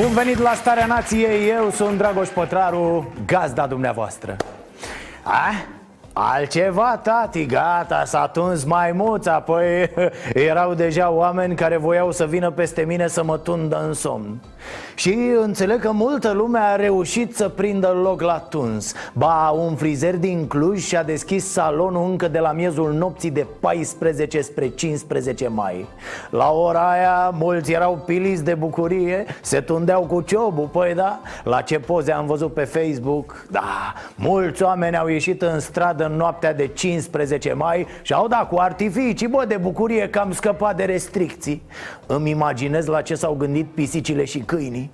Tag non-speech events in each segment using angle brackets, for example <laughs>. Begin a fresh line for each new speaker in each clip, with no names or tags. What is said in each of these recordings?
Bun venit la Starea Nației, eu sunt Dragoș Pătraru, gazda dumneavoastră A? Altceva, tati, gata, s-a tuns maimuța Păi <laughs> erau deja oameni care voiau să vină peste mine să mă tundă în somn și înțeleg că multă lume a reușit să prindă loc la tuns. Ba, un frizer din Cluj și-a deschis salonul încă de la miezul nopții de 14 spre 15 mai. La ora aia, mulți erau piliți de bucurie, se tundeau cu ciobul, păi da La ce poze am văzut pe Facebook, da Mulți oameni au ieșit în stradă în noaptea de 15 mai Și au dat cu artificii, bă, de bucurie că am scăpat de restricții. Îmi imaginez la ce s-au gândit pisicile și câinii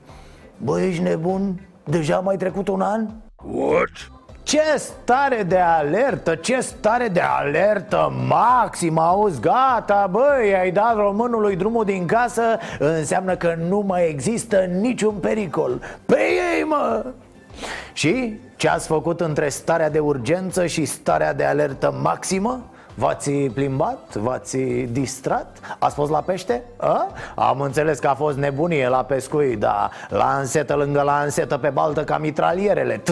Bă, ești nebun? Deja mai trecut un an?
What?
Ce stare de alertă, ce stare de alertă maxim, auzi, gata, băi, ai dat românului drumul din casă Înseamnă că nu mai există niciun pericol Pe ei, mă! Și ce ați făcut între starea de urgență și starea de alertă maximă? V-ați plimbat? V-ați distrat? Ați fost la pește? A? Am înțeles că a fost nebunie la pescuit, da. La însetă lângă la însetă pe baltă ca mitralierele.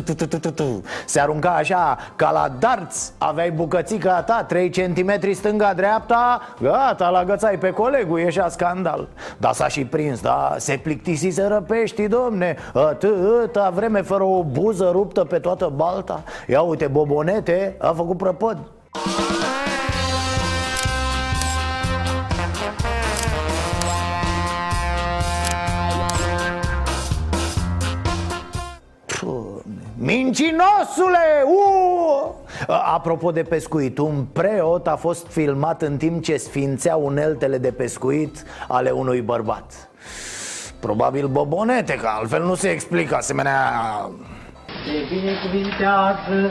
Se arunca așa ca la darts. Aveai bucățica ta 3 cm stânga-dreapta Gata, la gățai pe colegul, ieșea scandal. Da, s-a și prins, da? Se plictisiseră peștii, domne. Atâta vreme fără o buză ruptă pe toată balta. Ia uite, Bobonete a făcut prăpăd Mincinosule! Uu! Apropo de pescuit, un preot a fost filmat în timp ce sfințea uneltele de pescuit ale unui bărbat Probabil bobonete, că altfel nu se explică asemenea...
Se binecuvintează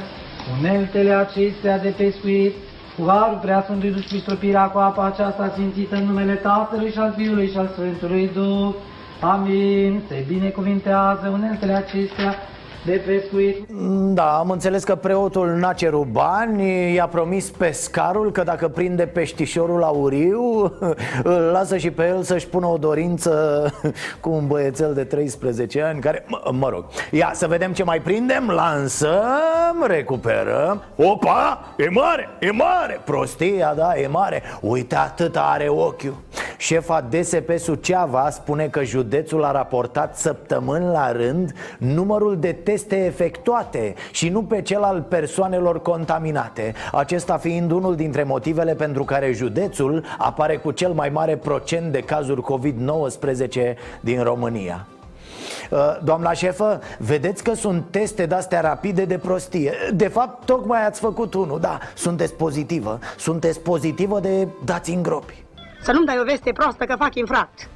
uneltele acestea de pescuit cu harul prea Sfântului Duh și stropirea cu apa aceasta sfințită în numele Tatălui și al Fiului și al Sfântului Duh. Amin. Se binecuvintează uneltele acestea de pescuit.
Da, am înțeles că preotul n-a cerut bani I-a promis pescarul că dacă prinde peștișorul auriu <laughs> Îl lasă și pe el să-și pună o dorință <laughs> Cu un băiețel de 13 ani care, mă, mă rog Ia să vedem ce mai prindem Lansăm, recuperăm. Opa, e mare, e mare Prostia, da, e mare. Uite atât are ochiul. Șefa DSP Suceava spune că județul a raportat săptămâni la rând numărul de teste efectuate și nu pe cel al persoanelor contaminate. Acesta fiind unul dintre motivele pentru care județul apare cu cel mai mare procent de cazuri COVID-19 din România. Uh, Doamna șefă, vedeți că sunt teste de-astea rapide de prostie? De fapt, tocmai ați făcut unul, da, sunteți pozitivă. Sunteți pozitivă de dați în gropi.
Să nu-mi dai o veste proastă că fac infract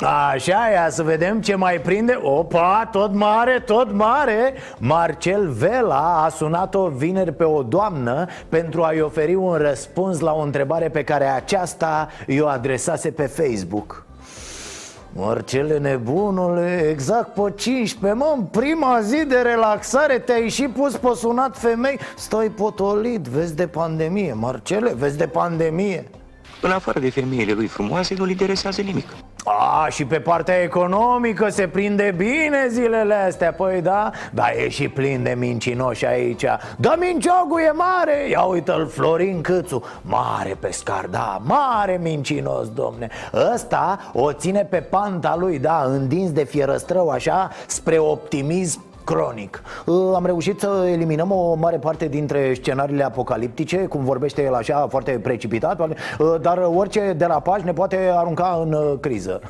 Așa, ia să vedem ce mai prinde. Opa, tot mare, tot mare. Marcel Vela a sunat-o vineri pe o doamnă Pentru a-i oferi un răspuns la o întrebare pe care aceasta i-o adresase pe Facebook. Marcele nebunule, exact pe 15 Mă, în prima zi de relaxare te-ai și pus pe sunat femei. Stai potolit, vezi de pandemie Marcele, vezi de pandemie
În afară de femeile lui frumoase, nu-l interesează nimic.
A, și pe partea economică se prinde bine zilele astea, păi da? Dar e și plin de mincinoși aici Da, minciogul e mare Ia uite-l, Florin Câțu Mare pescar, da, mare mincinos, domne Ăsta o ține pe panta lui, da, îndins de fierăstrău așa Spre optimism cronic. Uh, Am reușit să eliminăm o mare parte dintre scenariile apocaliptice Cum vorbește el așa foarte precipitat uh, Dar orice derapaj ne poate arunca în uh, criză.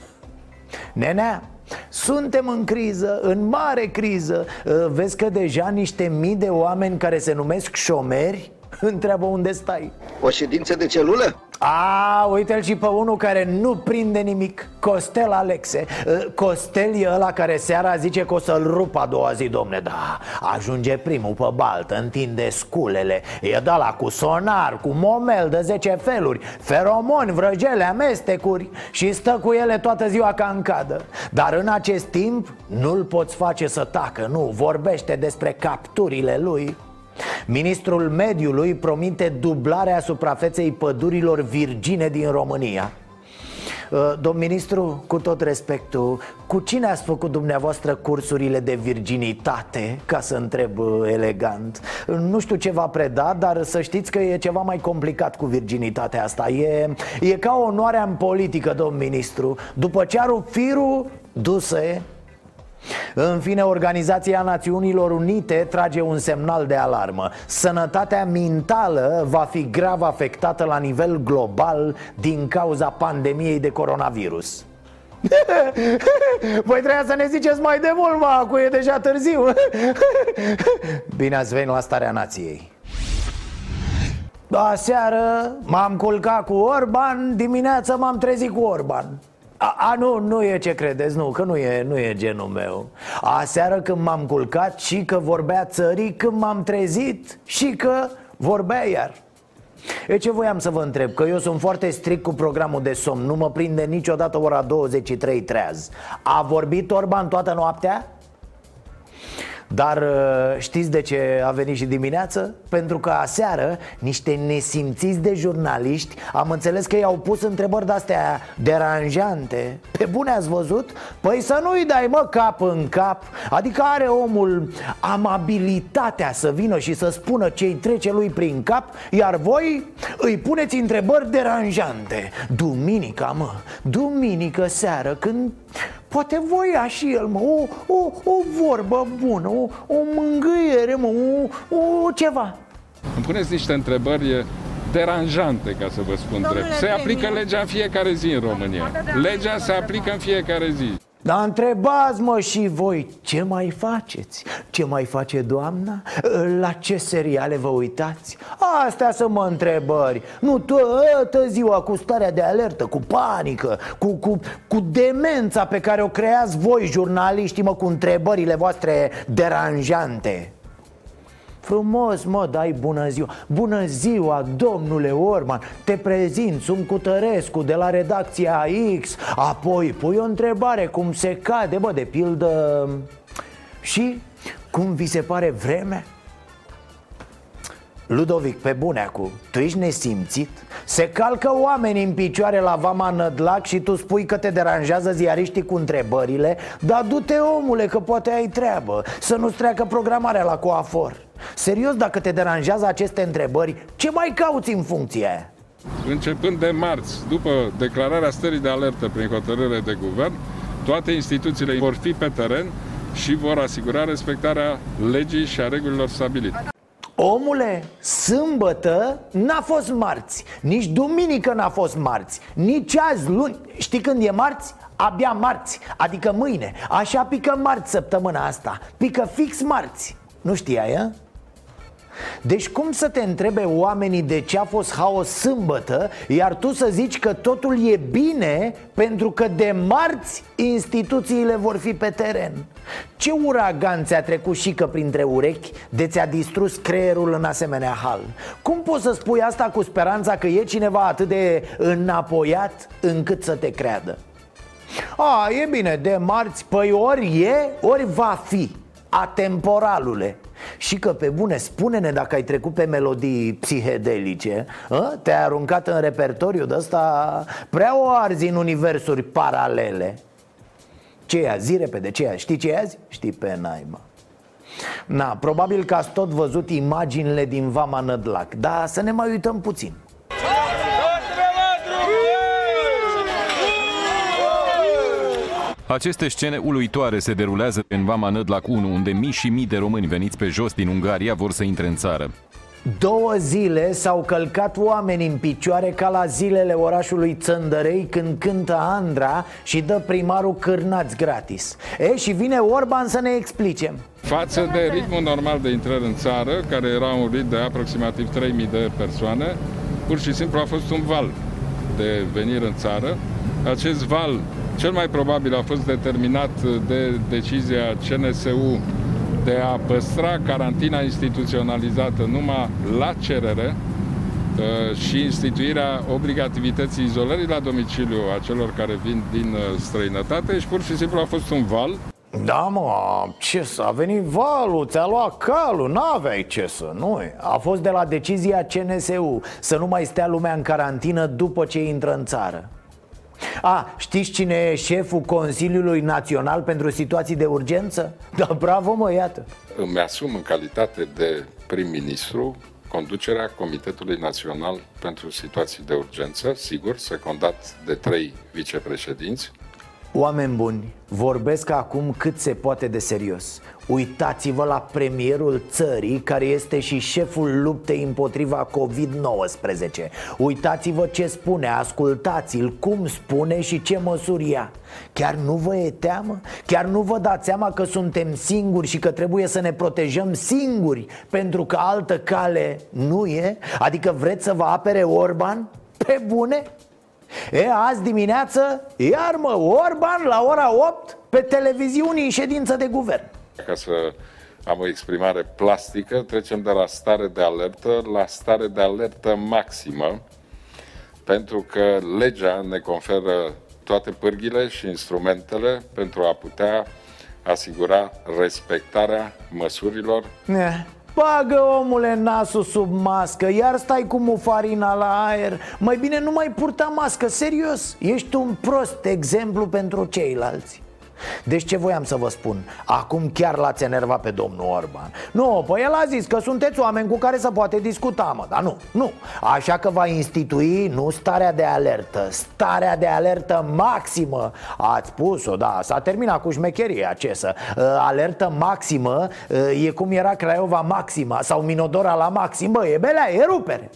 Nenea, suntem în criză, în mare criză. Uh, Vezi că deja niște mii de oameni care se numesc șomeri? <laughs> Întreabă unde stai.
O ședință de celulă?
A, uite-l și pe unul care nu prinde nimic. Costel Alexe. Ă, Costel e ăla care seara zice că o să-l rupă a doua zi, domne Da, ajunge primul pe baltă, întinde sculele. E de la cu sonar, cu momel de 10 feluri. Feromoni, vrăgele, amestecuri. Și stă cu ele toată ziua ca în cadă. Dar în acest timp nu-l poți face să tacă, nu. Vorbește despre capturile lui Ministrul Mediului promite dublarea suprafeței pădurilor virgine din România. Uh, Domn ministru, cu tot respectul, cu cine ați făcut dumneavoastră cursurile de virginitate, ca să întreb uh, elegant? Nu știu ce va preda, dar să știți că e ceva mai complicat cu virginitatea asta. E, e ca onoarea în politică, domn ministru. După ce a rupt firul, dusă e în fine, Organizația Națiunilor Unite trage un semnal de alarmă. Sănătatea mentală va fi grav afectată la nivel global din cauza pandemiei de coronavirus. <laughs> Voi trebuia să ne ziceți mai de mult, mă, acum e deja târziu. <laughs> Bine ați venit la Starea Nației. Aseară m-am culcat cu Orban, dimineața m-am trezit cu Orban a, a, nu, nu e ce credeți, nu, că nu e, nu e genul meu. Aseară când m-am culcat și că vorbea țării Când m-am trezit și că vorbea iar. E ce voiam să vă întreb, că eu sunt foarte strict cu programul de somn Nu mă prinde niciodată ora 23 treaz. A vorbit Orban toată noaptea? Dar uh, știți de ce a venit și dimineață? Pentru că aseară niște nesimțiți de jurnaliști Am înțeles că i-au pus întrebări de-astea deranjante Pe bune ați văzut? Păi să nu-i dai mă cap în cap Adică are omul amabilitatea să vină și să spună ce-i trece lui prin cap Iar voi îi puneți întrebări deranjante Duminica mă, duminică seară când Poate voia și el, mă, o, o, o vorbă bună, o, o mângâiere, mă, o, o ceva
Îmi puneți niște întrebări deranjante, ca să vă spun
Domnule
drept. Se aplică
premier.
legea în fiecare zi în România. Legea se aplică în fiecare zi.
Dar întrebați mă și voi, ce mai faceți? Ce mai face doamna? La ce seriale vă uitați? Astea sunt mă întrebări Nu toată ziua cu starea de alertă, cu panică Cu, cu, cu demența pe care o creați voi, jurnaliștii, mă, cu întrebările voastre deranjante Frumos, mă, dai bună ziua. Bună ziua, domnule Orman. Te prezint, sunt Cutărescu de la redacția X. Apoi pui o întrebare, cum se cade, bă, de pildă Și cum vi se pare vremea? Ludovic, pe bune acum, tu ești nesimțit? Se calcă oameni în picioare la Vama Nădlac și tu spui că te deranjează ziariștii cu întrebările? Dar du-te omule că poate ai treabă Să nu-ți treacă programarea la coafor Serios, dacă te deranjează aceste întrebări, ce mai cauți în funcția aia?
Începând de marți, după declararea stării de alertă prin hotărâre de guvern, toate instituțiile vor fi pe teren și vor asigura respectarea legii și a regulilor stabilite.
Omule, sâmbătă n-a fost marți Nici duminică n-a fost marți Nici azi, luni Știi când e marți? Abia marți Adică mâine Așa pică marți săptămâna asta Pică fix marți Nu știai, ă? Deci cum să te întrebe oamenii de ce a fost haos sâmbătă Iar tu să zici că totul e bine Pentru că de marți instituțiile vor fi pe teren? Ce uragan ți-a trecut și că printre urechi De ți-a distrus creierul în asemenea hal? Cum poți să spui asta cu speranța că e cineva atât de înapoiat Încât să te creadă? A, e bine, de marți, păi ori e, ori va fi. Atemporalule Și că pe bune, spune-ne dacă ai trecut pe melodii psihedelice a? Te-ai aruncat în repertoriu de ăsta Prea o arzi în universuri paralele Ce e azi? Zi repede, ce e azi? Știi ce e azi? Știi pe naima Na, probabil că ați tot văzut imaginile din Vama Nădlac Dar să ne mai uităm puțin
Aceste scene uluitoare se derulează în Vama Nădlac 1, unde mii și mii de români veniți pe jos din Ungaria vor să intre în țară.
Două zile s-au călcat oameni în picioare ca la zilele orașului Țăndărei când cântă Andra și dă primarul cârnați gratis E, și vine Orban să ne explice
Față de ritmul normal de intrare în țară, care era un ritm de aproximativ 3.000 de persoane, pur și simplu a fost un val de venire în țară. Acest val cel mai probabil a fost determinat de decizia CNSU de a păstra carantina instituționalizată numai la cerere uh, și instituirea obligativității izolării la domiciliu a celor care vin din uh, străinătate și pur și simplu a fost un val.
Da, mă, ce să, a venit valul, ți-a luat calul, n-aveai ce să, nu A fost de la decizia CNSU să nu mai stea lumea în carantină după ce intră în țară a, știți cine e șeful Consiliului Național pentru situații de urgență? Da, bravo mă, iată.
Îmi asum în calitate de prim-ministru conducerea Comitetului Național pentru Situații de Urgență, sigur, secundat de trei vicepreședinți,
Oameni buni, vorbesc acum cât se poate de serios Uitați-vă la premierul țării care este și șeful luptei împotriva COVID-19 Uitați-vă ce spune, ascultați-l, cum spune și ce măsuri ia Chiar nu vă e teamă? Chiar nu vă dați seama că suntem singuri și că trebuie să ne protejăm singuri Pentru că altă cale nu e? Adică vreți să vă apere Orban? Pe bune? E, azi dimineață, iar mă, Orban la ora 8 pe televiziuni în ședință de guvern
ca să am o exprimare plastică, trecem de la stare de alertă la stare de alertă maximă, pentru că legea ne conferă toate pârghile și instrumentele pentru a putea asigura respectarea măsurilor.
Ne. Bagă omule nasul sub mască Iar stai cu mufarina la aer Mai bine nu mai purta mască, serios Ești un prost exemplu pentru ceilalți deci ce voiam să vă spun? Acum chiar l-ați enervat pe domnul Orban. Nu, păi el a zis că sunteți oameni cu care să poate discuta, mă Dar nu, nu. Așa că va institui nu starea de alertă. Starea de alertă maximă. Ați spus-o, da, s-a terminat cu șmecheria, ce să Alertă maximă e cum era Craiova maxima Sau Minodora la maxim Bă, e belea, e rupere.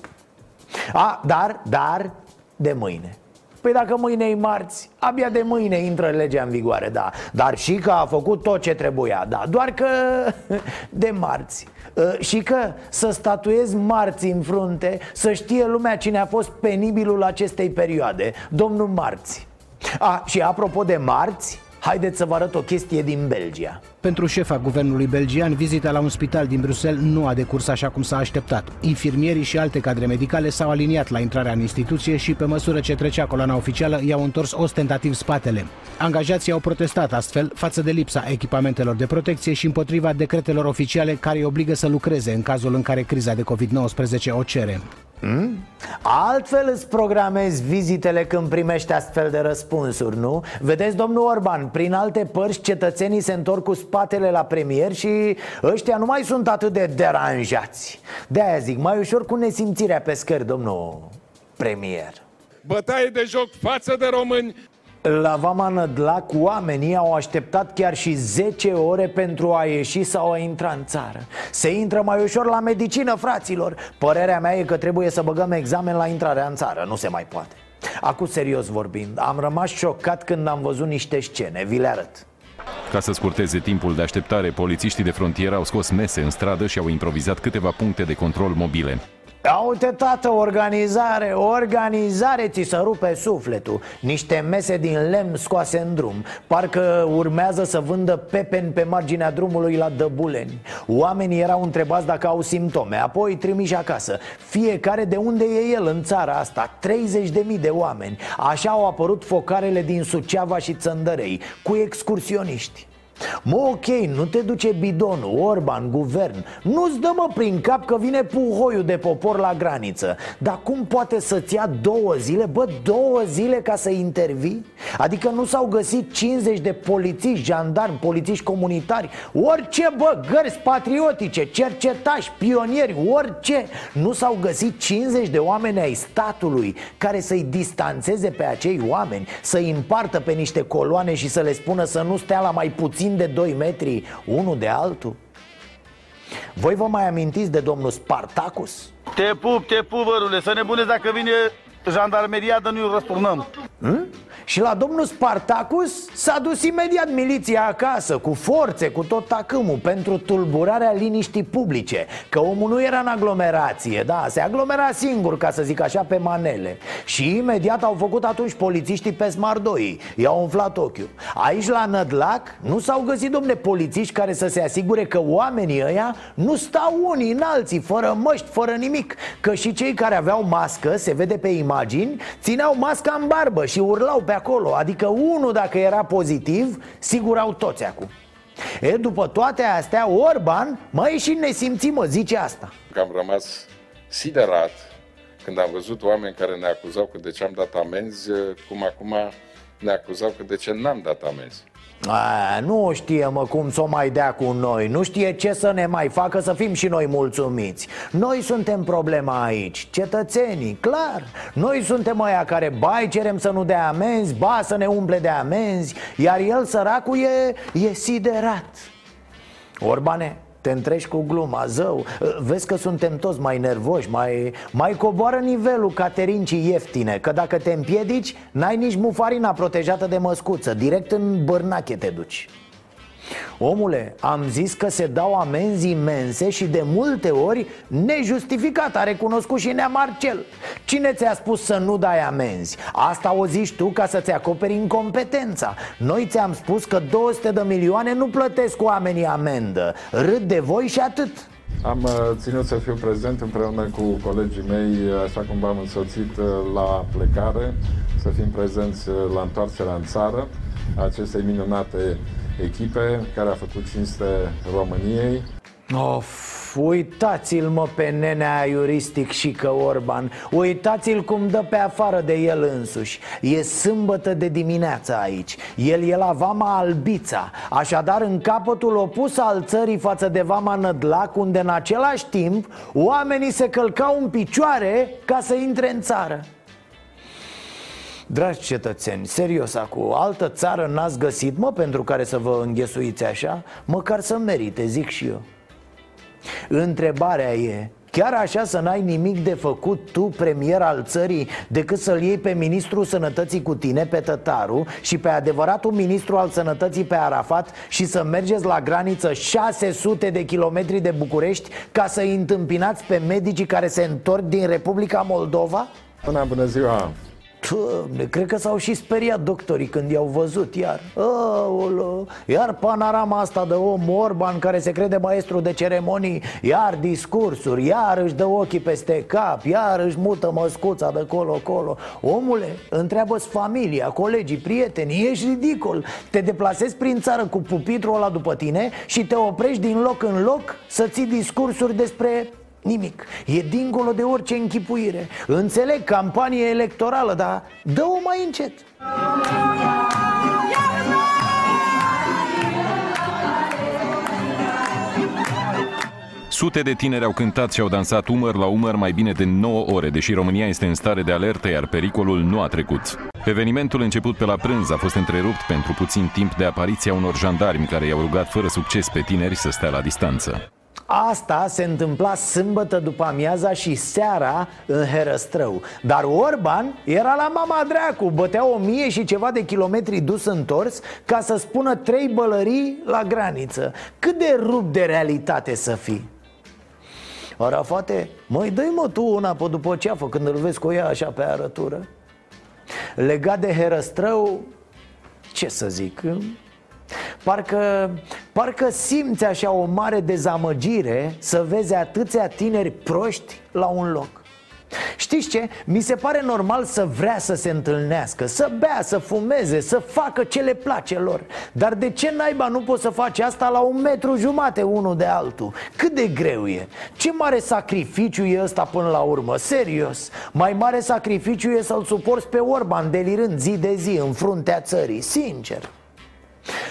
A, dar, dar, de mâine Păi dacă mâine e marți, abia de mâine intră legea în vigoare, da. Dar și că a făcut tot ce trebuia, da. Doar că <laughs> de marți. Ă, și că să statuezi marți în frunte Să știe lumea cine a fost penibilul acestei perioade Domnul Marți. A, și apropo de marți Haideți să vă arăt o chestie din Belgia
pentru șefa guvernului belgian, vizita la un spital din Bruxelles nu a decurs așa cum s-a așteptat. Infirmierii și alte cadre medicale s-au aliniat la intrarea în instituție și, pe măsură ce trecea coloana oficială, i-au întors ostentativ spatele. Angajații au protestat astfel față de lipsa echipamentelor de protecție și împotriva decretelor oficiale care îi obligă să lucreze în cazul în care criza de COVID-19 o cere.
Hmm? Altfel îți programezi vizitele când primești astfel de răspunsuri, nu? Vedeți, domnul Orban, prin alte părți cetățenii se întorc cu spatele la premier și ăștia nu mai sunt atât de deranjați. De-aia zic, mai ușor cu nesimțirea pe scări, domnul premier.
Bătaie de joc față de români.
La Vama Nădlac, oamenii au așteptat chiar și 10 ore pentru a ieși sau a intra în țară. Se intră mai ușor la medicină, fraților. Părerea mea e că trebuie să băgăm examen la intrarea în țară, nu se mai poate. Acum serios vorbind, am rămas șocat când am văzut niște scene, vi le arăt
ca să scurteze timpul de așteptare, polițiștii de frontieră au scos mese în stradă și au improvizat câteva puncte de control mobile.
Uite, tată, organizare, organizare, ți să rupe sufletul. Niște mese din lemn scoase în drum. Parcă urmează să vândă pepeni pe marginea drumului la Dăbuleni. Oamenii erau întrebați dacă au simptome, apoi trimiși acasă. Fiecare de unde e el în țara asta? 30.000 de oameni. Așa au apărut focarele din Suceava și Țăndărei Cu excursioniști Mă, ok, nu te duce bidonul, Orban, guvern. Nu-ți dă mă prin cap că vine puhoiul de popor la graniță. Dar cum poate să-ți ia două zile, bă, două zile ca să intervii? Adică nu s-au găsit 50 de polițiști, jandarmi, polițiști comunitari? Orice, bă, gărzi patriotice, cercetași, pionieri, orice. Nu s-au găsit 50 de oameni ai statului Care să-i distanțeze pe acei oameni Să-i împartă pe niște coloane și să le spună să nu stea la mai puțin puțin de 2 metri unul de altul? Voi vă mai amintiți de domnul Spartacus?
Te pup, te pup, vărule, să ne buneți dacă vine jandarmeria, dar nu-i răsturnăm
hmm? Și la domnul Spartacus s-a dus imediat miliția acasă Cu forțe, cu tot tacâmul Pentru tulburarea liniștii publice Că omul nu era în aglomerație Da, se aglomera singur, ca să zic așa, pe manele. Și imediat au făcut atunci polițiștii pe smardoi I-au umflat ochiul. Aici la Nădlac nu s-au găsit, domne, polițiști Care să se asigure că oamenii ăia Nu stau unii în alții, fără măști, fără nimic. Că și cei care aveau mască, se vede pe imagini Țineau masca în barbă și urlau pe acolo. Adică unul dacă era pozitiv, sigur au toți acum. E, după toate astea, Orban mai și nesimțit, mă, zice asta.
Că am rămas siderat când am văzut oameni care ne acuzau că de ce am dat amenzi, cum acum ne acuzau că de ce n-am dat amenzi.
A, nu știe mă cum să o mai dea cu noi. Nu știe ce să ne mai facă să fim și noi mulțumiți. Noi suntem problema aici, cetățenii, clar. Noi suntem aia care bai cerem să nu dea amenzi Ba să ne umple de amenzi Iar el săracul e, e siderat. Orbane, te întrești cu gluma, zău. Vezi că suntem toți mai nervoși Mai, mai coboară nivelul caterincii ieftine Că dacă te împiedici N-ai nici mufarina protejată de măscuță. Direct în bărnache te duci Omule, am zis că se dau amenzi imense și de multe ori nejustificat A recunoscut și Nea Marcel. Cine ți-a spus să nu dai amenzi? Asta o zici tu ca să-ți acoperi incompetența. Noi ți-am spus că 200 de milioane nu plătesc oamenii amendă. Râd de voi și atât.
Am uh, ținut să fiu prezent împreună cu colegii mei, așa cum v-am însoțit uh, la plecare, să fim prezenți uh, la întoarcerea în țară. Acestei minunate echipe care a făcut cinste României.
Of, uitați-l mă pe nenea iuristic și că Orban. Uitați-l cum dă pe afară de el însuși. E sâmbătă de dimineață aici. El e la Vama Albița. Așadar în capătul opus al țării față de Vama Nădlac Unde în același timp oamenii se călcau în picioare ca să intre în țară Dragi cetățeni, serios acum, altă țară n-ați găsit, mă, pentru care să vă înghesuiți așa? Măcar să merite, zic și eu Întrebarea e, Chiar așa să n-ai nimic de făcut tu, premier al țării, decât să-l iei pe ministrul sănătății cu tine, pe Tătaru, și pe adevăratul ministru al sănătății pe Arafat și să mergeți la graniță 600 de kilometri de București ca să-i întâmpinați pe medicii care se întorc din Republica Moldova?
Până bună ziua!
Doamne, cred că s-au și speriat doctorii când i-au văzut iar. Aolo, Iar panorama asta de om Orban care se crede maestru de ceremonii Iar discursuri, iar își dă ochii peste cap Iar își mută măscuța de colo-colo. Omule, întreabă-ți familia, colegii, prietenii Ești ridicol. Te deplasezi prin țară cu pupitrul ăla după tine Și te oprești din loc în loc să ții discursuri despre Nimic. E dincolo de orice închipuire. Înțeleg campanie electorală, dar dă-o mai încet.
Sute de tineri au cântat și au dansat umăr la umăr mai bine de 9 ore, deși România este în stare de alertă, iar pericolul nu a trecut. Evenimentul început pe la prânz a fost întrerupt pentru puțin timp de apariția unor jandarmi care i-au rugat fără succes pe tineri să stea la distanță.
Asta se întâmpla sâmbătă după amiaza și seara în Herăstrău. Dar Orban era la mama dracu Bătea o mie și ceva de kilometri dus întors Ca să spună trei bălării la graniță. Cât de rup de realitate să fii. Arafate, măi dă mă tu una pe după ceafă Când îl vezi cu ea așa pe arătură? Legat de Herăstrău, ce să zic Parcă, parcă simți așa o mare dezamăgire să vezi atâția tineri proști la un loc Știți ce? Mi se pare normal să vrea să se întâlnească, să bea, să fumeze, să facă ce le place lor Dar de ce naiba nu poți să faci asta la un metru jumate unul de altul? Cât de greu e? Ce mare sacrificiu e ăsta până la urmă? Serios Mai mare sacrificiu e să-l suporți pe Orban delirând zi de zi în fruntea țării, sincer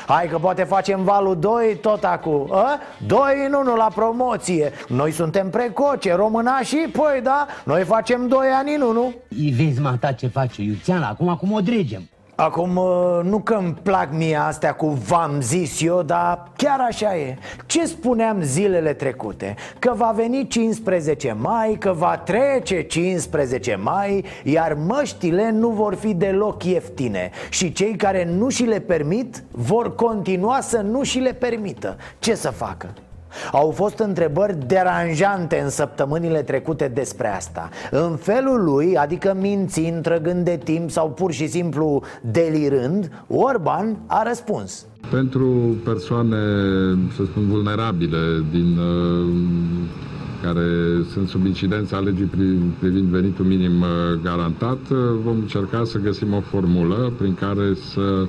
Hai că poate facem valul 2 tot acum a? 2 în 1 la promoție. Noi suntem precoce, românașii, păi da Noi facem 2 ani în 1
Vezi, mata, ce face Iuțean? Acum, acum o dregem
Acum, uh, nu că îmi plac mie astea cu v-am zis eu, dar chiar așa e Ce spuneam zilele trecute? Că va veni 15 mai, că va trece 15 mai Iar măștile nu vor fi deloc ieftine Și cei care nu și le permit vor continua să nu și le permită Ce să facă? Au fost întrebări deranjante în săptămânile trecute despre asta În felul lui, adică mințind, trăgând de timp sau pur și simplu delirând Orban a răspuns
Pentru persoane, să spun, vulnerabile din uh, care sunt sub incidența legii privind venitul minim uh, garantat, uh, vom încerca să găsim o formulă prin care să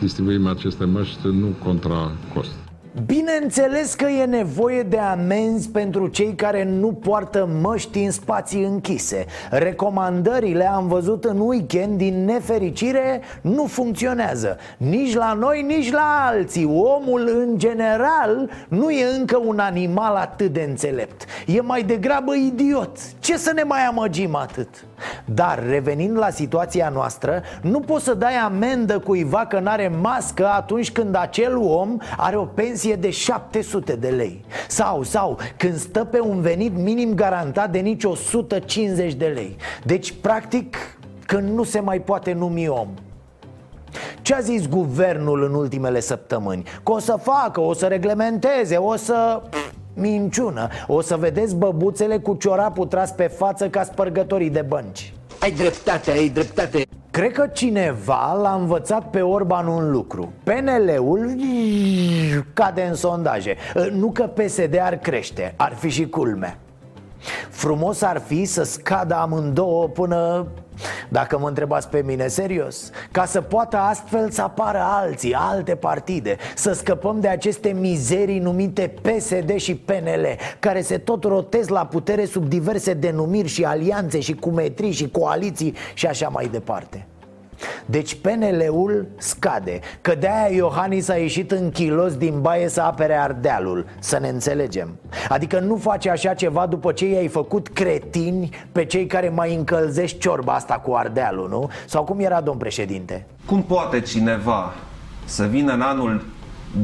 distribuim aceste măști nu contra cost.
Bineînțeles că e nevoie de amenzi pentru cei care nu poartă măști în spații închise. Recomandările, am văzut în weekend, din nefericire, nu funcționează. Nici la noi, nici la alții. Omul, în general, nu e încă un animal atât de înțelept. E mai degrabă idiot. Ce să ne mai amăgim atât? Dar, revenind la situația noastră, nu poți să dai amendă cuiva că n-are mască atunci când acel om are o pensie de 700 de lei. Sau, sau, când stă pe un venit minim garantat de nici 150 de lei. Deci, practic, când nu se mai poate numi om. Ce a zis guvernul în ultimele săptămâni? Că o să facă, o să reglementeze, o să... Pff, Minciună. O să vedeți băbuțele cu ciorapul tras pe față ca spărgătorii de bănci.
Ai dreptate, ai dreptate.
Cred că cineva l-a învățat pe Orban un lucru. PNL-ul cade în sondaje. Nu că PSD ar crește, ar fi și culme Frumos ar fi să scadă amândouă până dacă mă întrebați pe mine, serios Ca să poată astfel să apară alții, alte partide Să scăpăm de aceste mizerii numite PSD și PNL Care se tot rotez la putere sub diverse denumiri și alianțe și cumetrii și coaliții și așa mai departe deci PNL-ul scade Că de-aia Iohannis a ieșit în kilos din baie să apere Ardealul Să ne înțelegem Adică nu face așa ceva după ce i-ai făcut cretini Pe cei care mai încălzești ciorba asta cu Ardealul, nu? Sau cum era, domn președinte?
Cum poate cineva să vină în anul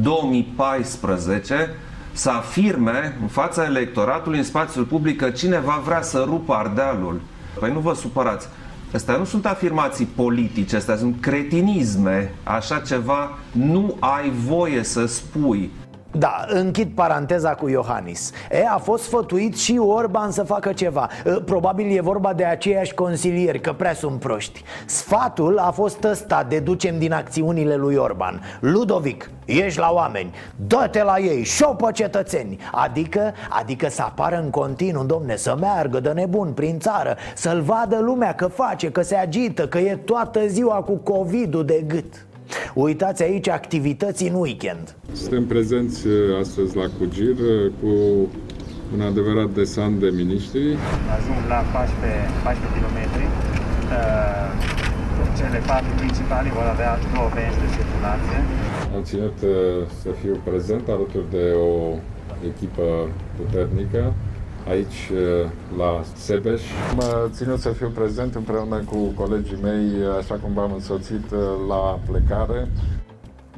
2014 să afirme în fața electoratului, în spațiul public, că cineva vrea să rupă Ardealul? Păi nu vă supărați. Astea nu sunt afirmații politice, astea sunt cretinisme. Așa ceva nu ai voie să spui.
Da, închid paranteza cu Iohannis. E, a fost sfătuit și Orban să facă ceva. Probabil e vorba de aceiași consilieri, că prea sunt proști. Sfatul a fost ăsta, deducem din acțiunile lui Orban. Ludovic, ești la oameni, dă-te la ei, șopă cetățeni. Adică, adică să apară în continuu, domne, să meargă de nebun prin țară Să-l vadă lumea că face, că se agită, că e toată ziua cu COVID-ul de gât Uitați aici activități în weekend
Suntem prezenți uh, astăzi la Cugir uh, cu un adevărat desant de miniștri.
Ajung la 14, 14 km. Uh, cele patru principale vor avea două benzi de circulație.
Am ținut să fiu prezent alături de o echipă puternică aici la Sebeș. Mă ținut să fiu prezent împreună cu colegii mei, așa cum v-am însoțit la plecare.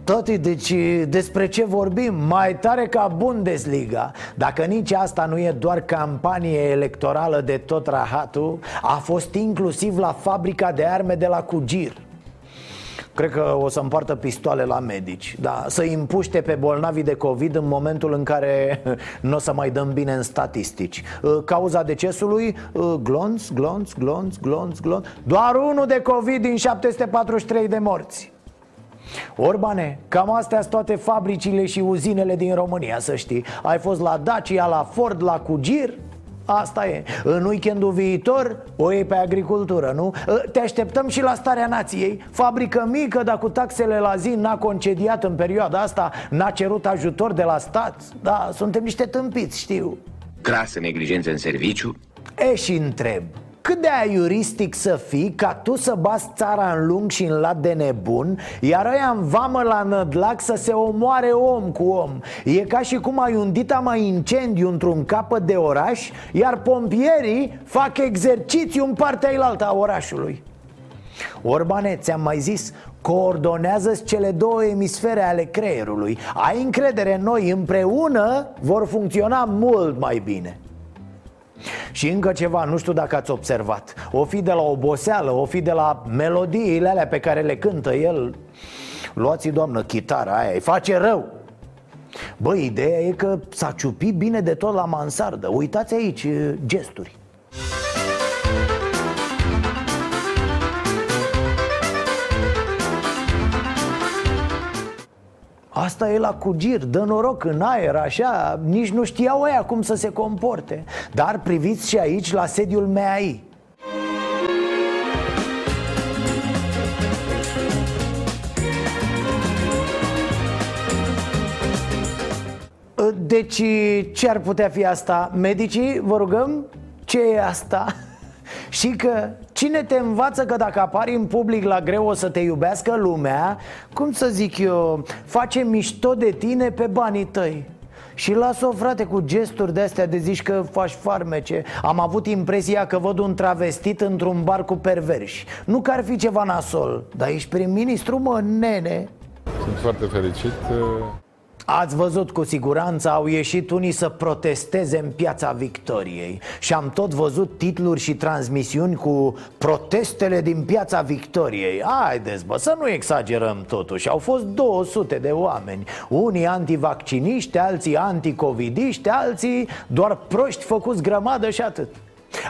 Toti, deci despre ce vorbim? Mai tare ca Bundesliga Dacă nici asta nu e doar campanie electorală de tot rahatul A fost inclusiv la fabrica de arme de la Cugir Cred că o să împartă pistoale la medici da, Să împuște pe bolnavii de COVID în momentul în care <laughs> nu o să mai dăm bine în statistici. Uh, Cauza decesului? Uh, glonț, glonț, glonț, glonț, glonț. Doar unul de COVID din 743 de morți. Orbane, cam astea sunt toate fabricile și uzinele din România, să știi. Ai fost la Dacia, la Ford, la Cugir Asta e. În weekendul viitor o iei pe agricultură, nu? Ă, te așteptăm și la starea nației. Fabrică mică, dar cu taxele la zi N-a concediat în perioada asta N-a cerut ajutor de la stat. Da, suntem niște tâmpiți, știu.
Crasă neglijență în serviciu?
E și întreb cât de aiuristic să fii ca tu să bați țara în lung și în lat de nebun Iar ăia în vamă la nădlac să se omoare om cu om. E ca și cum ai un dita mai incendiu într-un capăt de oraș Iar pompierii fac exercițiu în partea ilaltă a orașului. Orbaneț, ți-am mai zis, coordonează cele două emisfere ale creierului. Ai încredere în noi, împreună vor funcționa mult mai bine și încă ceva, nu știu dacă ați observat. O fi de la oboseală, o fi de la melodiile alea pe care le cântă el. Luați, doamnă, chitara aia, îi face rău. Bă, ideea e că s-a ciupit bine de tot la mansardă. Uitați aici gesturi Asta e la cugir, dă noroc în aer, așa Nici nu știau ăia cum să se comporte Dar priviți și aici la sediul MEAI Deci ce ar putea fi asta? Medicii, vă rugăm? Ce e asta? Și că cine te învață că dacă apari în public la greu o să te iubească lumea Cum să zic eu, face mișto de tine pe banii tăi. Și las-o, frate, cu gesturi de-astea de zici că faci farmece. Am avut impresia că văd un travestit într-un bar cu perverși. Nu că ar fi ceva nasol, dar ești prim-ministru, mă, nene.
Sunt foarte fericit
Ați văzut cu siguranță, au ieșit unii să protesteze în piața Victoriei. Și am tot văzut titluri și transmisiuni cu protestele din piața Victoriei. Haideți bă, să nu exagerăm totuși. Au fost 200 de oameni. Unii antivacciniști, alții anticovidiști, alții doar proști făcuți grămadă și atât.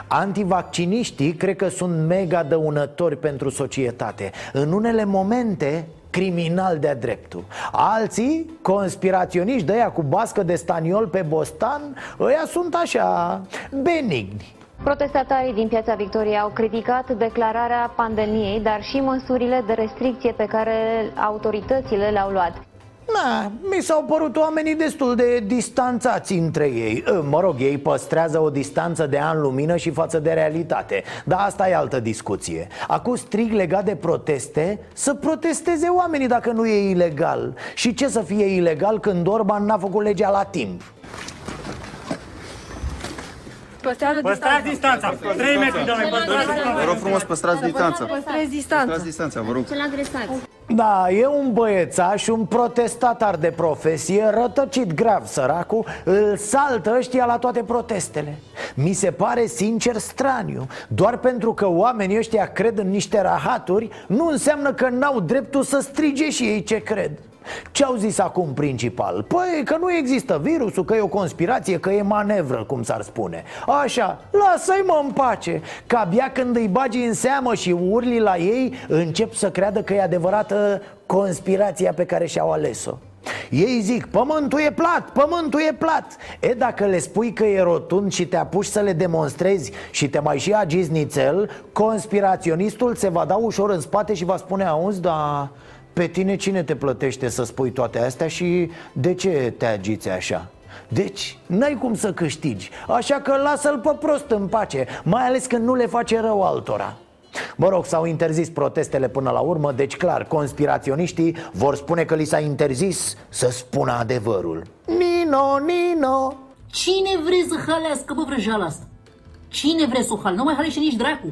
Antivacciniștii cred că sunt mega dăunători pentru societate. În unele momente criminal de-a dreptul Alții, conspiraționiști de aia cu bască de staniol pe bostan Ăia sunt așa, benigni
Protestatarii din Piața Victoriei au criticat declararea pandemiei, dar și măsurile de restricție pe care autoritățile le-au luat.
Na, mi s-au părut oamenii destul de distanțați între ei. Ă, Mă rog, ei păstrează o distanță de an lumină și față de realitate. Dar asta e altă discuție. Acum strig legat de proteste Să protesteze oamenii dacă nu e ilegal. Și ce să fie ilegal când Orban n-a făcut legea la timp?
Păstrează păstrați distanța. 3 metri, domnule, păstrați distanța.
Vă rog frumos, păstrați distanța.
Păstrați distanța.
Păstrați distanța, vă rog.
Să-l agresați.
Da, e un băiețaș, un protestatar de profesie, rătăcit grav săracul Îl saltă ăștia la toate protestele Mi se pare sincer straniu Doar pentru că oamenii ăștia cred în niște rahaturi Nu înseamnă că n-au dreptul să strige și ei ce cred ce au zis acum principal? Păi că nu există virusul, că e o conspirație, că e manevră, cum s-ar spune. Așa, lasă-i mă în pace. Că abia când îi bagi în seamă și urli la ei Încep să creadă că e adevărată conspirația pe care și-au ales-o. Ei zic, pământul e plat, pământul e plat. E, dacă le spui că e rotund și te apuci să le demonstrezi Și te mai și agizi nițel Conspiraționistul se va da ușor în spate și va spune Auzi, dar pe tine cine te plătește să spui toate astea și de ce te agiți așa? Deci, n-ai cum să câștigi Așa că lasă-l pe prost în pace Mai ales când nu le face rău altora Mă rog, s-au interzis protestele până la urmă Deci clar, conspiraționiștii vor spune că li s-a interzis să spună adevărul Nino, Nino
Cine vrei să halească, bă, vrăjeala asta? Cine vrea să o hal? Nu mai halește nici dracu.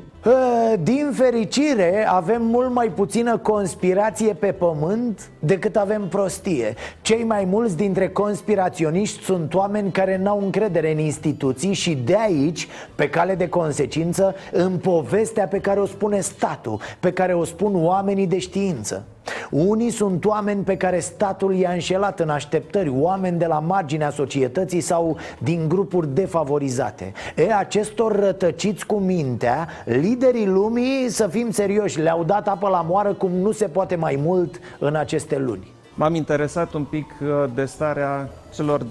Din fericire avem mult mai puțină conspirație pe pământ decât avem prostie. Cei mai mulți dintre conspiraționiști sunt oameni care n-au încredere în instituții Și de aici, pe cale de consecință, în povestea pe care o spune statul Pe care o spun oamenii de știință unii sunt oameni pe care statul i-a înșelat în așteptări Oameni de la marginea societății sau din grupuri defavorizate. E, acestor rătăciți cu mintea, liderii lumii, să fim serioși, le-au dat apă la moară cum nu se poate mai mult în aceste luni.
M-am interesat un pic uh, de starea celor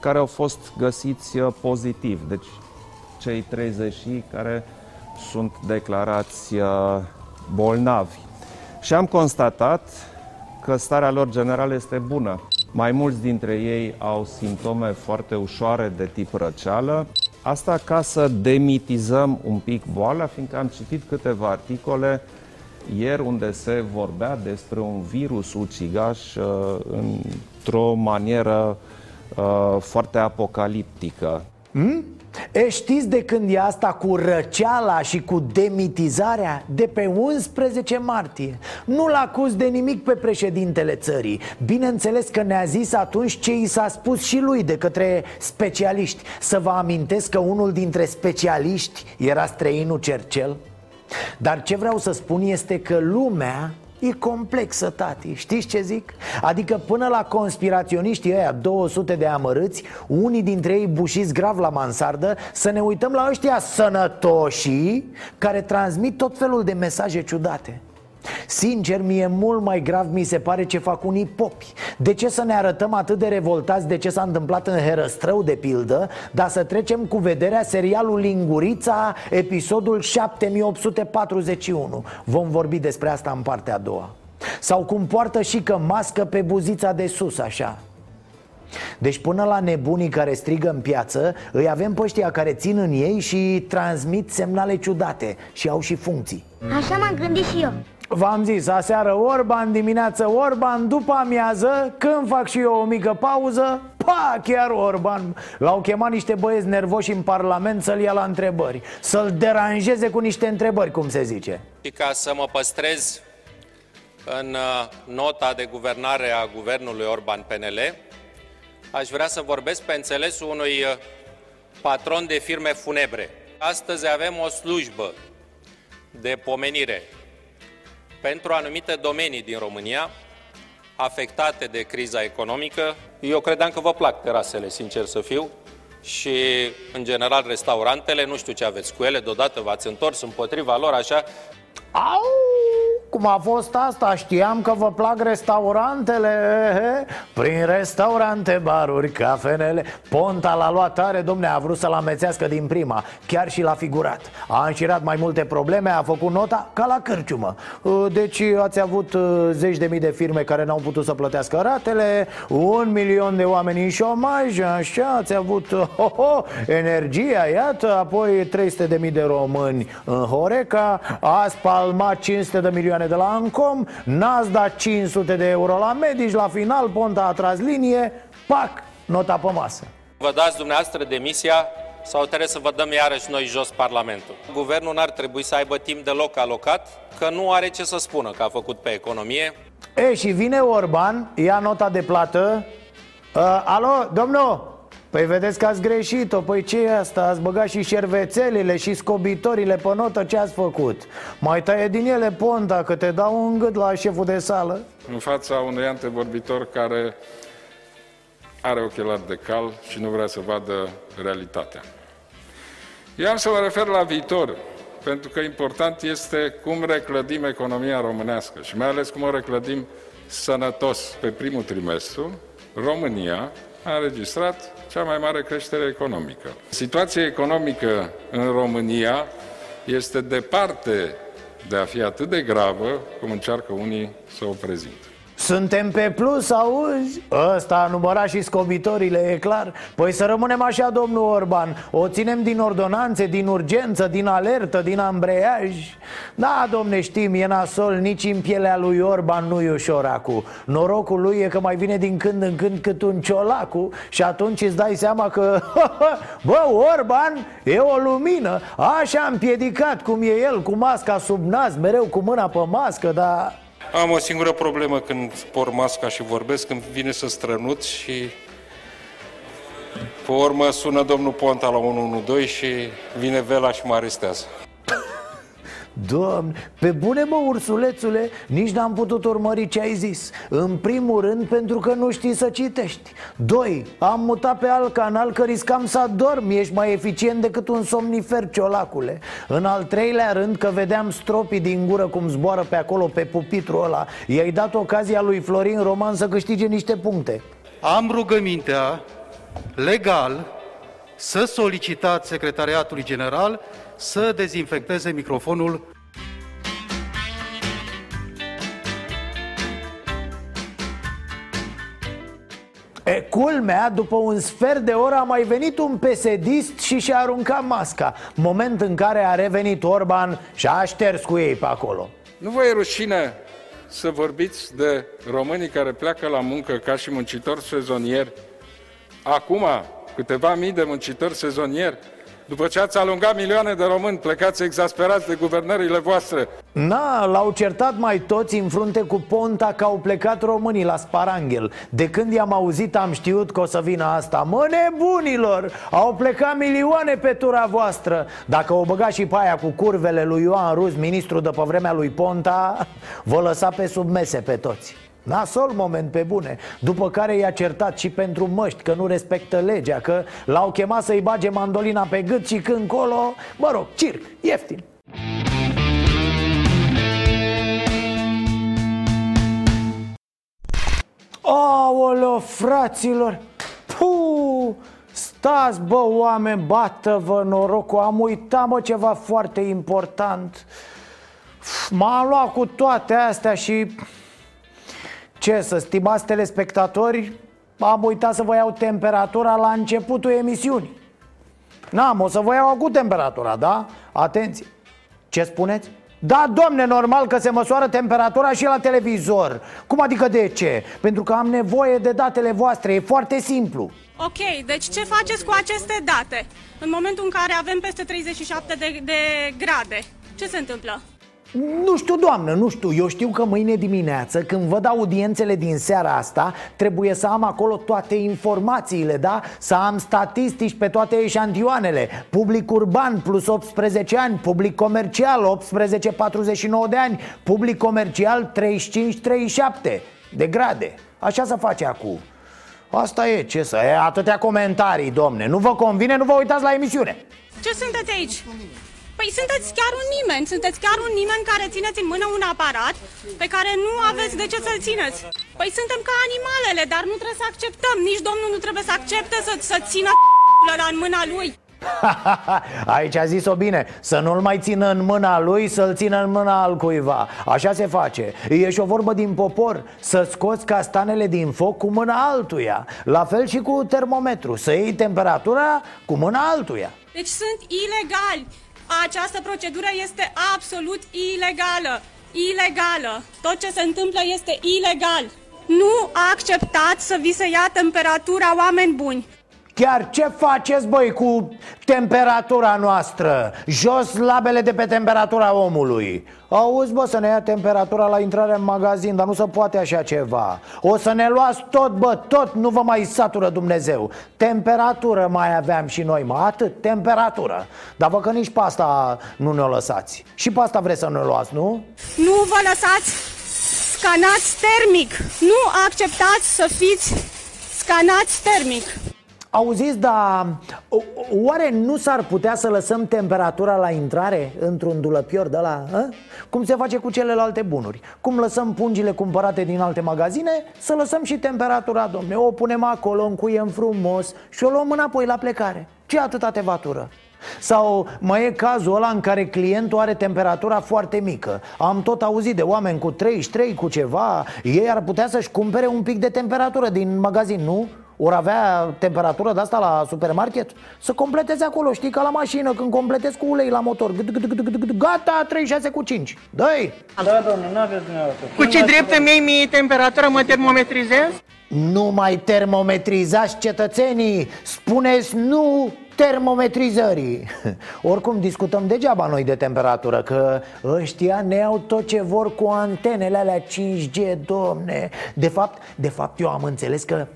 care au fost găsiți uh, pozitiv, deci cei 30 care sunt declarați uh, bolnavi și am constatat că starea lor generală este bună. Mai mulți dintre ei au simptome foarte ușoare de tip răceală. Asta ca să demitizăm un pic boala, fiindcă am citit câteva articole ieri unde se vorbea despre un virus ucigaș uh, într-o manieră uh, foarte apocaliptică.
Hmm? E știți de când e asta cu răceala și cu demitizarea? De pe 11 martie. Nu-l acuz de nimic pe președintele țării. Bineînțeles că ne-a zis atunci ce i s-a spus și lui de către specialiști. Să vă amintesc că unul dintre specialiști era străinul Cercel. Dar ce vreau să spun este că lumea E complexă, tati, știți ce zic? Adică până la conspiraționiștii ăia 200 de amărâți Unii dintre ei bușiți grav la mansardă Să ne uităm la ăștia sănătoșii Care transmit tot felul de mesaje ciudate Sincer, mie mult mai grav mi se pare ce fac unii popi. De ce să ne arătăm atât de revoltați de ce s-a întâmplat în Herăstrău, de pildă? Dar să trecem cu vederea serialul Lingurița, episodul 7841 Vom vorbi despre asta în partea a doua. Sau cum poartă și că mască pe buzița de sus, așa. Deci până la nebunii care strigă în piață Îi avem pe ăștia care țin în ei și transmit semnale ciudate Și au și funcții.
Așa m-am gândit și eu
V-am zis, aseară Orban, dimineață Orban, după amiază, când fac și eu o mică pauză, pa, chiar Orban. L-au chemat niște băieți nervoși în Parlament să-l ia la întrebări Să-l deranjeze cu niște întrebări, cum se zice.
Și ca să mă păstrez în uh, nota de guvernare a guvernului Orban-PNL Aș vrea să vorbesc pe înțelesul unui uh, patron de firme funebre. Astăzi avem o slujbă de pomenire pentru anumite domenii din România afectate de criza economică. Eu credeam că vă plac terasele, sincer să fiu, și, în general, restaurantele, nu știu ce aveți cu ele, deodată v-ați întors împotriva lor, așa.
Au! Cum a fost asta? Știam că vă plac restaurantele Prin restaurante, baruri, cafenele Ponta l-a luat tare, domne, a vrut să-l amețească din prima Chiar și l-a figurat A înșirat mai multe probleme, a făcut nota ca la cârciumă uh, Deci ați avut uh, zeci de mii de firme care n-au putut să plătească ratele Un milion de oameni în șomaj, așa, ați avut ho, ho, energia, iată Apoi 300 de mii de români în Horeca Ați palmat 500 de milioane milioane de la Ancom N-ați dat 500 de euro la medici La final Ponta a tras linie Pac, nota pe masă
Vă dați dumneavoastră demisia sau trebuie să vă dăm iarăși noi jos Parlamentul. Guvernul n-ar trebui să aibă timp deloc alocat, că nu are ce să spună că a făcut pe economie.
E, și vine Orban, ia nota de plată. Uh, alo, domnul, Păi vedeți că ați greșit-o, păi ce e asta? Ați băgat și șervețelile și scobitorile pe notă, ce ați făcut? Mai taie din ele ponta, că te dau un gât la șeful de sală.
În fața unui antevorbitor care are ochelari de cal și nu vrea să vadă realitatea. Eu am să mă refer la viitor, pentru că important este cum reclădim economia românească și mai ales cum o reclădim sănătos. Pe primul trimestru, România a înregistrat cea mai mare creștere economică. Situația economică în România este departe de a fi atât de gravă cum încearcă unii să o prezintă.
Suntem pe plus, auzi? Ăsta a numărat și scobitorile, e clar. Păi să rămânem așa, domnul Orban. O ținem din ordonanțe, din urgență, din alertă, din ambreiaj. Da, domne, știm, e nasol Nici în pielea lui Orban nu e ușor acu Norocul lui e că mai vine din când în când cât un ciolacu Și atunci îți dai seama că <laughs> Bă, Orban e o lumină. Așa împiedicat cum e el, cu masca sub nas Mereu cu mâna pe mască, dar
am o singură problemă când por masca și vorbesc, când vine să strănut și pe urmă sună domnul Ponta la 112 și vine Vela și mă arestează.
Doamne, pe bune mă, ursulețule, nici n-am putut urmări ce ai zis. În primul rând pentru că nu știi să citești. Doi, am mutat pe alt canal că riscam să adorm. Ești mai eficient decât un somnifer, ciolacule. În al treilea rând că vedeam stropii din gură cum zboară pe acolo, pe pupitru ăla. I-ai dat ocazia lui Florin Roman să câștige niște puncte.
Am rugămintea legal să solicitați Secretariatului General să dezinfecteze microfonul.
E, culmea, după un sfert de oră a mai venit un pesedist și și-a aruncat masca. Moment în care a revenit Orban și a șters cu ei pe acolo.
Nu vă e rușine să vorbiți de românii care pleacă la muncă ca și muncitori sezonieri Acum, câteva mii de muncitori sezonieri. După ce ați alungat milioane de români plecați exasperați de guvernările voastre.
Na, l-au certat mai toți în frunte cu Ponta că au plecat românii la Sparanghel. De când i-am auzit am știut că o să vină asta. Mă nebunilor, au plecat milioane pe tura voastră. Dacă o băga și pe aia cu curvele lui Ioan Rus, ministru de pe vremea lui Ponta Vă lăsa pe submese pe toți Nasol moment pe bune După care i-a certat și pentru măști Că nu respectă legea Că l-au chemat să-i bage mandolina pe gât Și când colo, mă rog, circ, ieftin. Aoleo, fraților! Puh, stați bă oameni, bată-vă norocul! Am uitat mă ceva foarte important. M-am luat cu toate astea și ce să, stimați telespectatori, am uitat să vă iau temperatura la începutul emisiunii N-am, o să vă iau cu temperatura, da? Atenție! Ce spuneți? Da, domne, normal că se măsoară temperatura și la televizor Cum adică de ce? Pentru că am nevoie de datele voastre, e foarte simplu
Ok, deci ce faceți cu aceste date? În momentul în care avem peste 37 de, de grade, ce se întâmplă?
Nu știu, doamnă, nu știu. Eu știu că mâine dimineață, când văd audiențele din seara asta Trebuie să am acolo toate informațiile, da? Să am statistici pe toate eșantioanele. Public urban plus 18 ani Public comercial 18-49 de ani Public comercial 35-37 de grade. Așa se face acum. Asta e, ce să e, atâtea comentarii, domne. Nu vă convine, nu vă uitați la emisiune.
Ce sunteți aici? Păi sunteți chiar un nimeni, sunteți chiar un nimeni care țineți în mână un aparat pe care nu aveți de ce să-l țineți. Păi suntem ca animalele, dar nu trebuie să acceptăm, nici domnul nu trebuie să accepte să, să țină <laughs> la în mâna lui. <laughs>
Aici a zis-o bine Să nu-l mai țină în mâna lui Să-l țină în mâna al cuiva Așa se face. E și o vorbă din popor Să scoți castanele din foc cu mâna altuia. La fel și cu termometru Să iei temperatura cu mâna altuia.
Deci sunt ilegali această procedură este absolut ilegală. Ilegală. Tot ce se întâmplă este ilegal. Nu acceptați să vi se ia temperatura oameni buni.
Chiar ce faceți, băi, cu temperatura noastră? Jos labele de pe temperatura omului. Auzi, bă, să ne ia temperatura la intrare în magazin Dar nu se poate așa ceva. O să ne luați tot, bă, tot Nu vă mai satură Dumnezeu. Temperatură mai aveam și noi, mă, atât, temperatură. Dar vă că nici pe asta nu ne-o lăsați. Și pe asta vreți să ne luați, nu?
Nu vă lăsați scanați termic. Nu acceptați să fiți scanați termic
Auziți, dar oare nu s-ar putea să lăsăm temperatura la intrare într-un dulăpior de la, a? Cum se face cu celelalte bunuri Cum lăsăm pungile cumpărate din alte magazine Să lăsăm și temperatura, domne O punem acolo, încuiem frumos Și o luăm înapoi la plecare Ce atâta tevatură? Sau mai e cazul ăla în care clientul are temperatura foarte mică Am tot auzit de oameni cu 33, cu ceva Ei ar putea să-și cumpere un pic de temperatură din magazin, nu? Ori avea temperatură de asta la supermarket? Să completeze acolo, știi, ca la mașină Când completezi cu ulei la motor. Gata, 36 cu 5 Dă-i!
Da, domnule, nu aveți dumneavoastră.
Cu ce drept îmi iei mie temperatura, mă termometrizez?
Nu mai termometrizați cetățenii! Spuneți nu termometrizării! <laughs> Oricum discutăm degeaba noi de temperatură Că ăștia ne iau tot ce vor cu antenele alea 5G, domne! De fapt, de fapt eu am înțeles că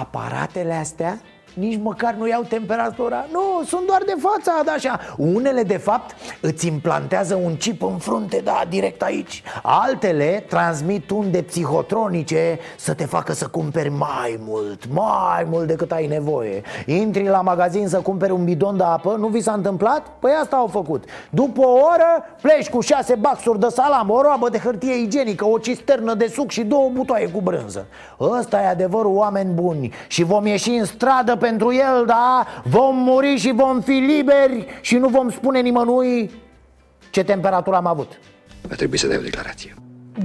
aparatele astea nici măcar nu iau temperatura. Nu, sunt doar de față, așa. Unele, de fapt, îți implantează un chip în frunte, da, direct aici. Altele transmit unde psihotronice să te facă să cumperi mai mult Mai mult decât ai nevoie. Intri la magazin să cumperi un bidon de apă Nu vi s-a întâmplat? Păi asta au făcut. După o oră pleci cu șase baxuri de salam O roabă de hârtie igienică O cisternă de suc și două butoaie cu brânză. Ăsta e adevărul oameni buni Și vom ieși în stradă pentru el, da? Vom muri și vom fi liberi și nu vom spune nimănui ce temperatură am avut
Va trebui să dai o declarație.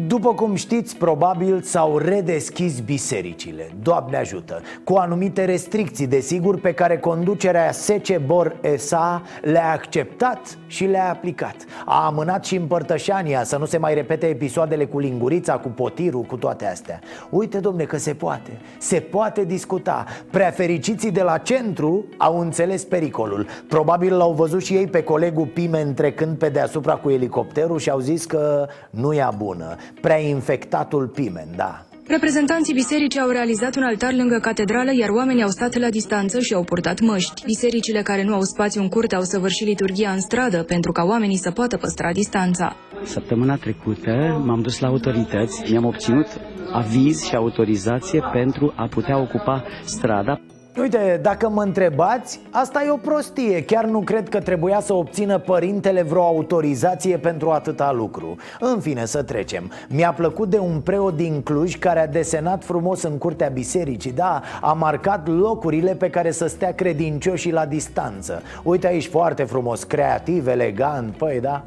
După cum știți, probabil s-au redeschis bisericile, Doamne ajută! Cu anumite restricții, desigur, pe care conducerea Sece Bor SA le-a acceptat și le-a aplicat. A amânat și împărtășania, să nu se mai repete episoadele cu lingurița, cu potirul, cu toate astea. Uite, domne, că se poate, se poate discuta. Prea fericiții de la centru au înțeles pericolul. Probabil l-au văzut și ei pe colegul Pimen trecând pe deasupra cu elicopterul și au zis că nu e bună Prea infectatul Pimen, da
Reprezentanții bisericii au realizat un altar lângă catedrală, iar oamenii au stat la distanță și au purtat măști. Bisericile care nu au spațiu în curte au săvârșit liturghia în stradă pentru ca oamenii să poată păstra distanța.
Săptămâna trecută m-am dus la autorități, mi-am obținut aviz și autorizație pentru a putea ocupa strada.
Uite, dacă mă întrebați, asta e o prostie. Chiar nu cred că trebuia să obțină părintele vreo autorizație pentru atâta lucru. În fine, să trecem. Mi-a plăcut de un preot din Cluj care a desenat frumos în curtea bisericii. Da, a marcat locurile pe care să stea credincioșii la distanță. Uite aici foarte frumos, creativ, elegant, păi da.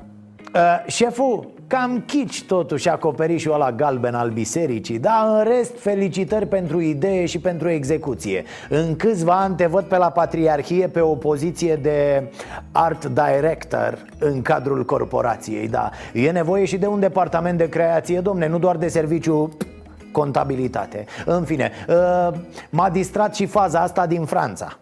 Uh, Șeful, Cam chici totuși acoperișul ăla galben al bisericii. Dar în rest felicitări pentru idee și pentru execuție. În câțiva ani te văd pe la Patriarhie pe o poziție de art director în cadrul corporației Da, e nevoie și de un departament de creație, domne, nu doar de serviciu contabilitate. În fine, uh, m-a distrat și faza asta din Franța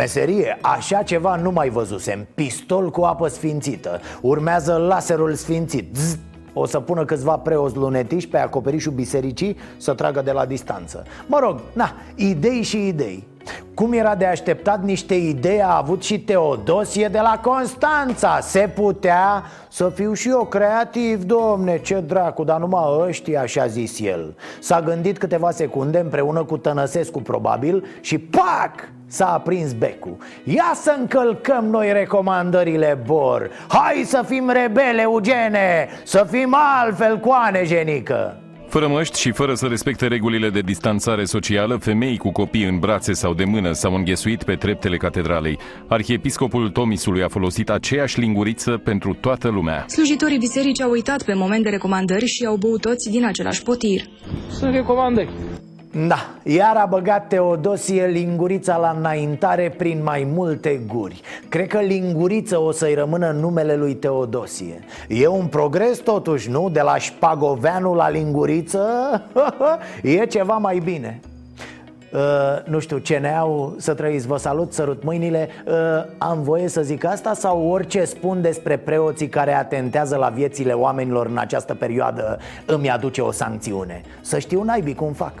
Meserie, așa ceva nu mai văzusem. Pistol cu apă sfințită. Urmează laserul sfințit. Zzz. O să pună câțiva preoți lunetiși pe acoperișul bisericii Să tragă de la distanță. Mă rog, na, idei și idei. Cum era de așteptat, niște idei a avut și Teodosie de la Constanța. Se putea să fiu și eu creativ, domne, ce dracu Dar numai ăștia, așa zis el. S-a gândit câteva secunde împreună cu Tănăsescu probabil Și pac! S-a aprins becul Ia să încălcăm noi recomandările Bor Hai să fim rebele, Eugene Să fim altfel coane, genică
fără măști și fără să respecte regulile de distanțare socială, femei cu copii în brațe sau de mână s-au înghesuit pe treptele catedralei. Arhiepiscopul Tomisului a folosit aceeași linguriță pentru toată lumea.
Slujitorii bisericii au uitat pe moment de recomandări și au băut toți din același potir.
Sunt recomandări.
Da, iar a băgat Teodosie lingurița la înaintare prin mai multe guri. Cred că linguriță o să-i rămână numele lui Teodosie. E un progres totuși, nu? De la șpagoveanu la linguriță? <laughs> E ceva mai bine. Uh, nu știu, ce neau să trăiți, vă salut, sărut mâinile. Uh, Am voie să zic asta sau orice spun despre preoții care atentează la viețile oamenilor în această perioadă îmi aduce o sancțiune? Să știu naibii cum fac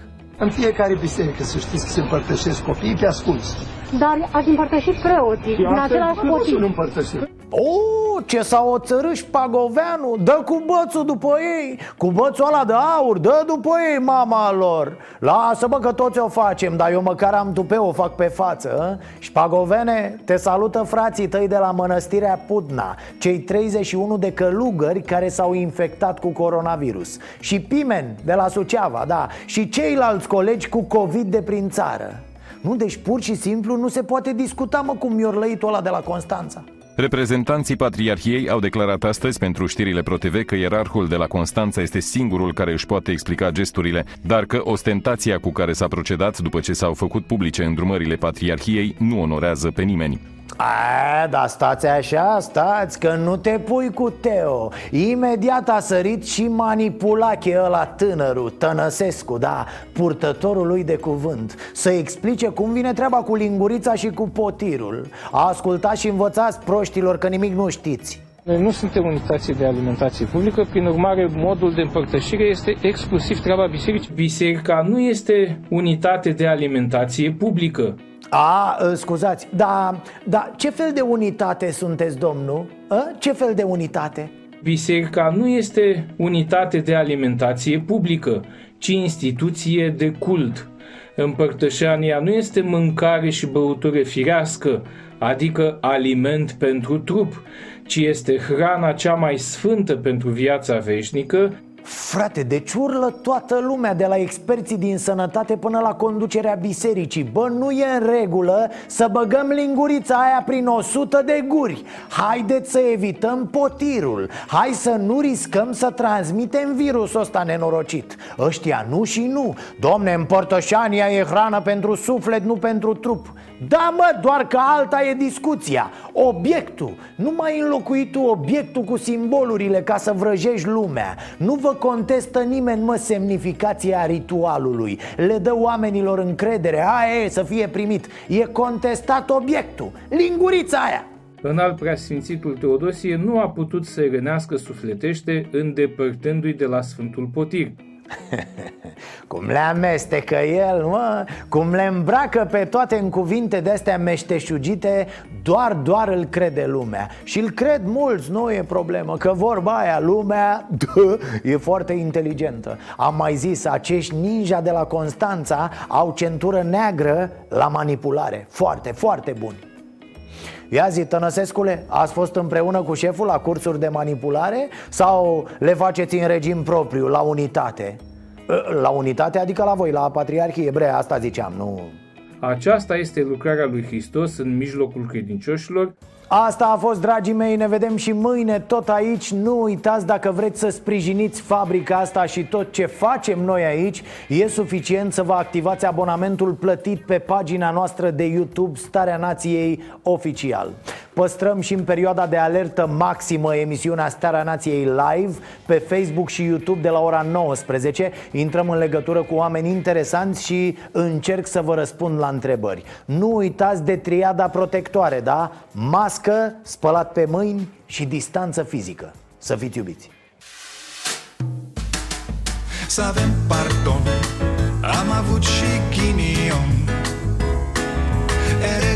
în fiecare biserică, să știți că se împărtășesc copiii pe ascuns.
Dar ați împărtășit preoții. În același motiv.
Nu împărtășim.
O, ce s-a oțărât Pagoveanu Dă cu bățul după ei Cu bățul ăla de aur Dă după ei mama lor. Lasă bă că toți o facem Dar eu măcar am tupeu, o fac pe față Și Pagovene, te salută frații tăi de la mănăstirea Pudna Cei 31 de călugări care s-au infectat cu coronavirus. Și Pimen de la Suceava, da Și ceilalți colegi cu COVID de prin țară nu, deci pur și simplu nu se poate discuta, mă, cum miorlăitul ăla de la Constanța
Reprezentanții Patriarhiei au declarat astăzi pentru știrile ProTV că ierarhul de la Constanța este singurul care își poate explica gesturile, dar că ostentația cu care s-a procedat după ce s-au făcut publice îndrumările Patriarhiei nu onorează pe nimeni.
A, dar stați așa, stați, că nu te pui cu Teo Imediat a sărit și manipulache ăla tânărul, Tănăsescu, da, purtătorul lui de cuvânt Să explice cum vine treaba cu lingurița și cu potirul Ascultați și învățați proștilor că nimic nu știți
noi nu suntem unitație de alimentație publică, prin urmare, modul de împărtășire este exclusiv treaba bisericii. Biserica nu este unitate de alimentație publică.
A, ă, scuzați, dar da, ce fel de unitate sunteți, domnul? A? Ce fel de unitate?
Biserica nu este unitate de alimentație publică, ci instituție de cult. Împărtășania nu este mâncare și băutură firească, adică aliment pentru trup, ci este hrana cea mai sfântă pentru viața veșnică
Frate, deci urlă toată lumea De la experții din sănătate până la conducerea bisericii? Bă, nu e în regulă să băgăm lingurița aia prin 100 de guri. Haideți să evităm potirul. Hai să nu riscăm să transmitem virusul ăsta nenorocit. Ăștia nu și nu. Domne, împărtășania e hrană pentru suflet, nu pentru trup. Da, mă, doar că alta e discuția. Obiectul. Nu mai înlocui tu obiectul cu simbolurile ca să vrăjești lumea. Nu vă contestă nimeni, mă, semnificația ritualului. Le dă oamenilor încredere. Aia e, să fie primit. E contestat obiectul. Lingurița aia.
În al preasfințitul Teodosie nu a putut să rănească sufletește îndepărtându-i de la Sfântul Potir. <laughs>
Cum le amestecă el, mă? Cum le îmbracă pe toate în cuvinte de-astea meșteșugite Doar, doar îl crede lumea. Și îl cred mulți, nu e problemă Că vorba aia, lumea <laughs> dă, e foarte inteligentă. Am mai zis, acești ninja de la Constanța Au centură neagră la manipulare. Foarte, foarte buni Ia zi, Tănăsescule, ați fost împreună cu șeful la cursuri de manipulare? Sau le faceți în regim propriu, la unitate? La unitate, adică la voi, la Patriarhie Bre, asta ziceam, nu...
Aceasta este lucrarea lui Hristos în mijlocul credincioșilor
Asta a fost, dragii mei, ne vedem și mâine tot aici. Nu uitați, dacă vreți să sprijiniți fabrica asta și tot ce facem noi aici E suficient să vă activați abonamentul plătit pe pagina noastră de YouTube Starea Nației Oficial Păstrăm și în perioada de alertă maximă emisiunea Starea Nației live Pe Facebook și YouTube de la ora 19 Intrăm în legătură cu oameni interesanți și încerc să vă răspund la întrebări. Nu uitați de triada protectoare, da? Mască mască, spălat pe mâini și distanță fizică. Să fiți iubiți!
Să avem pardon Am avut și ghinion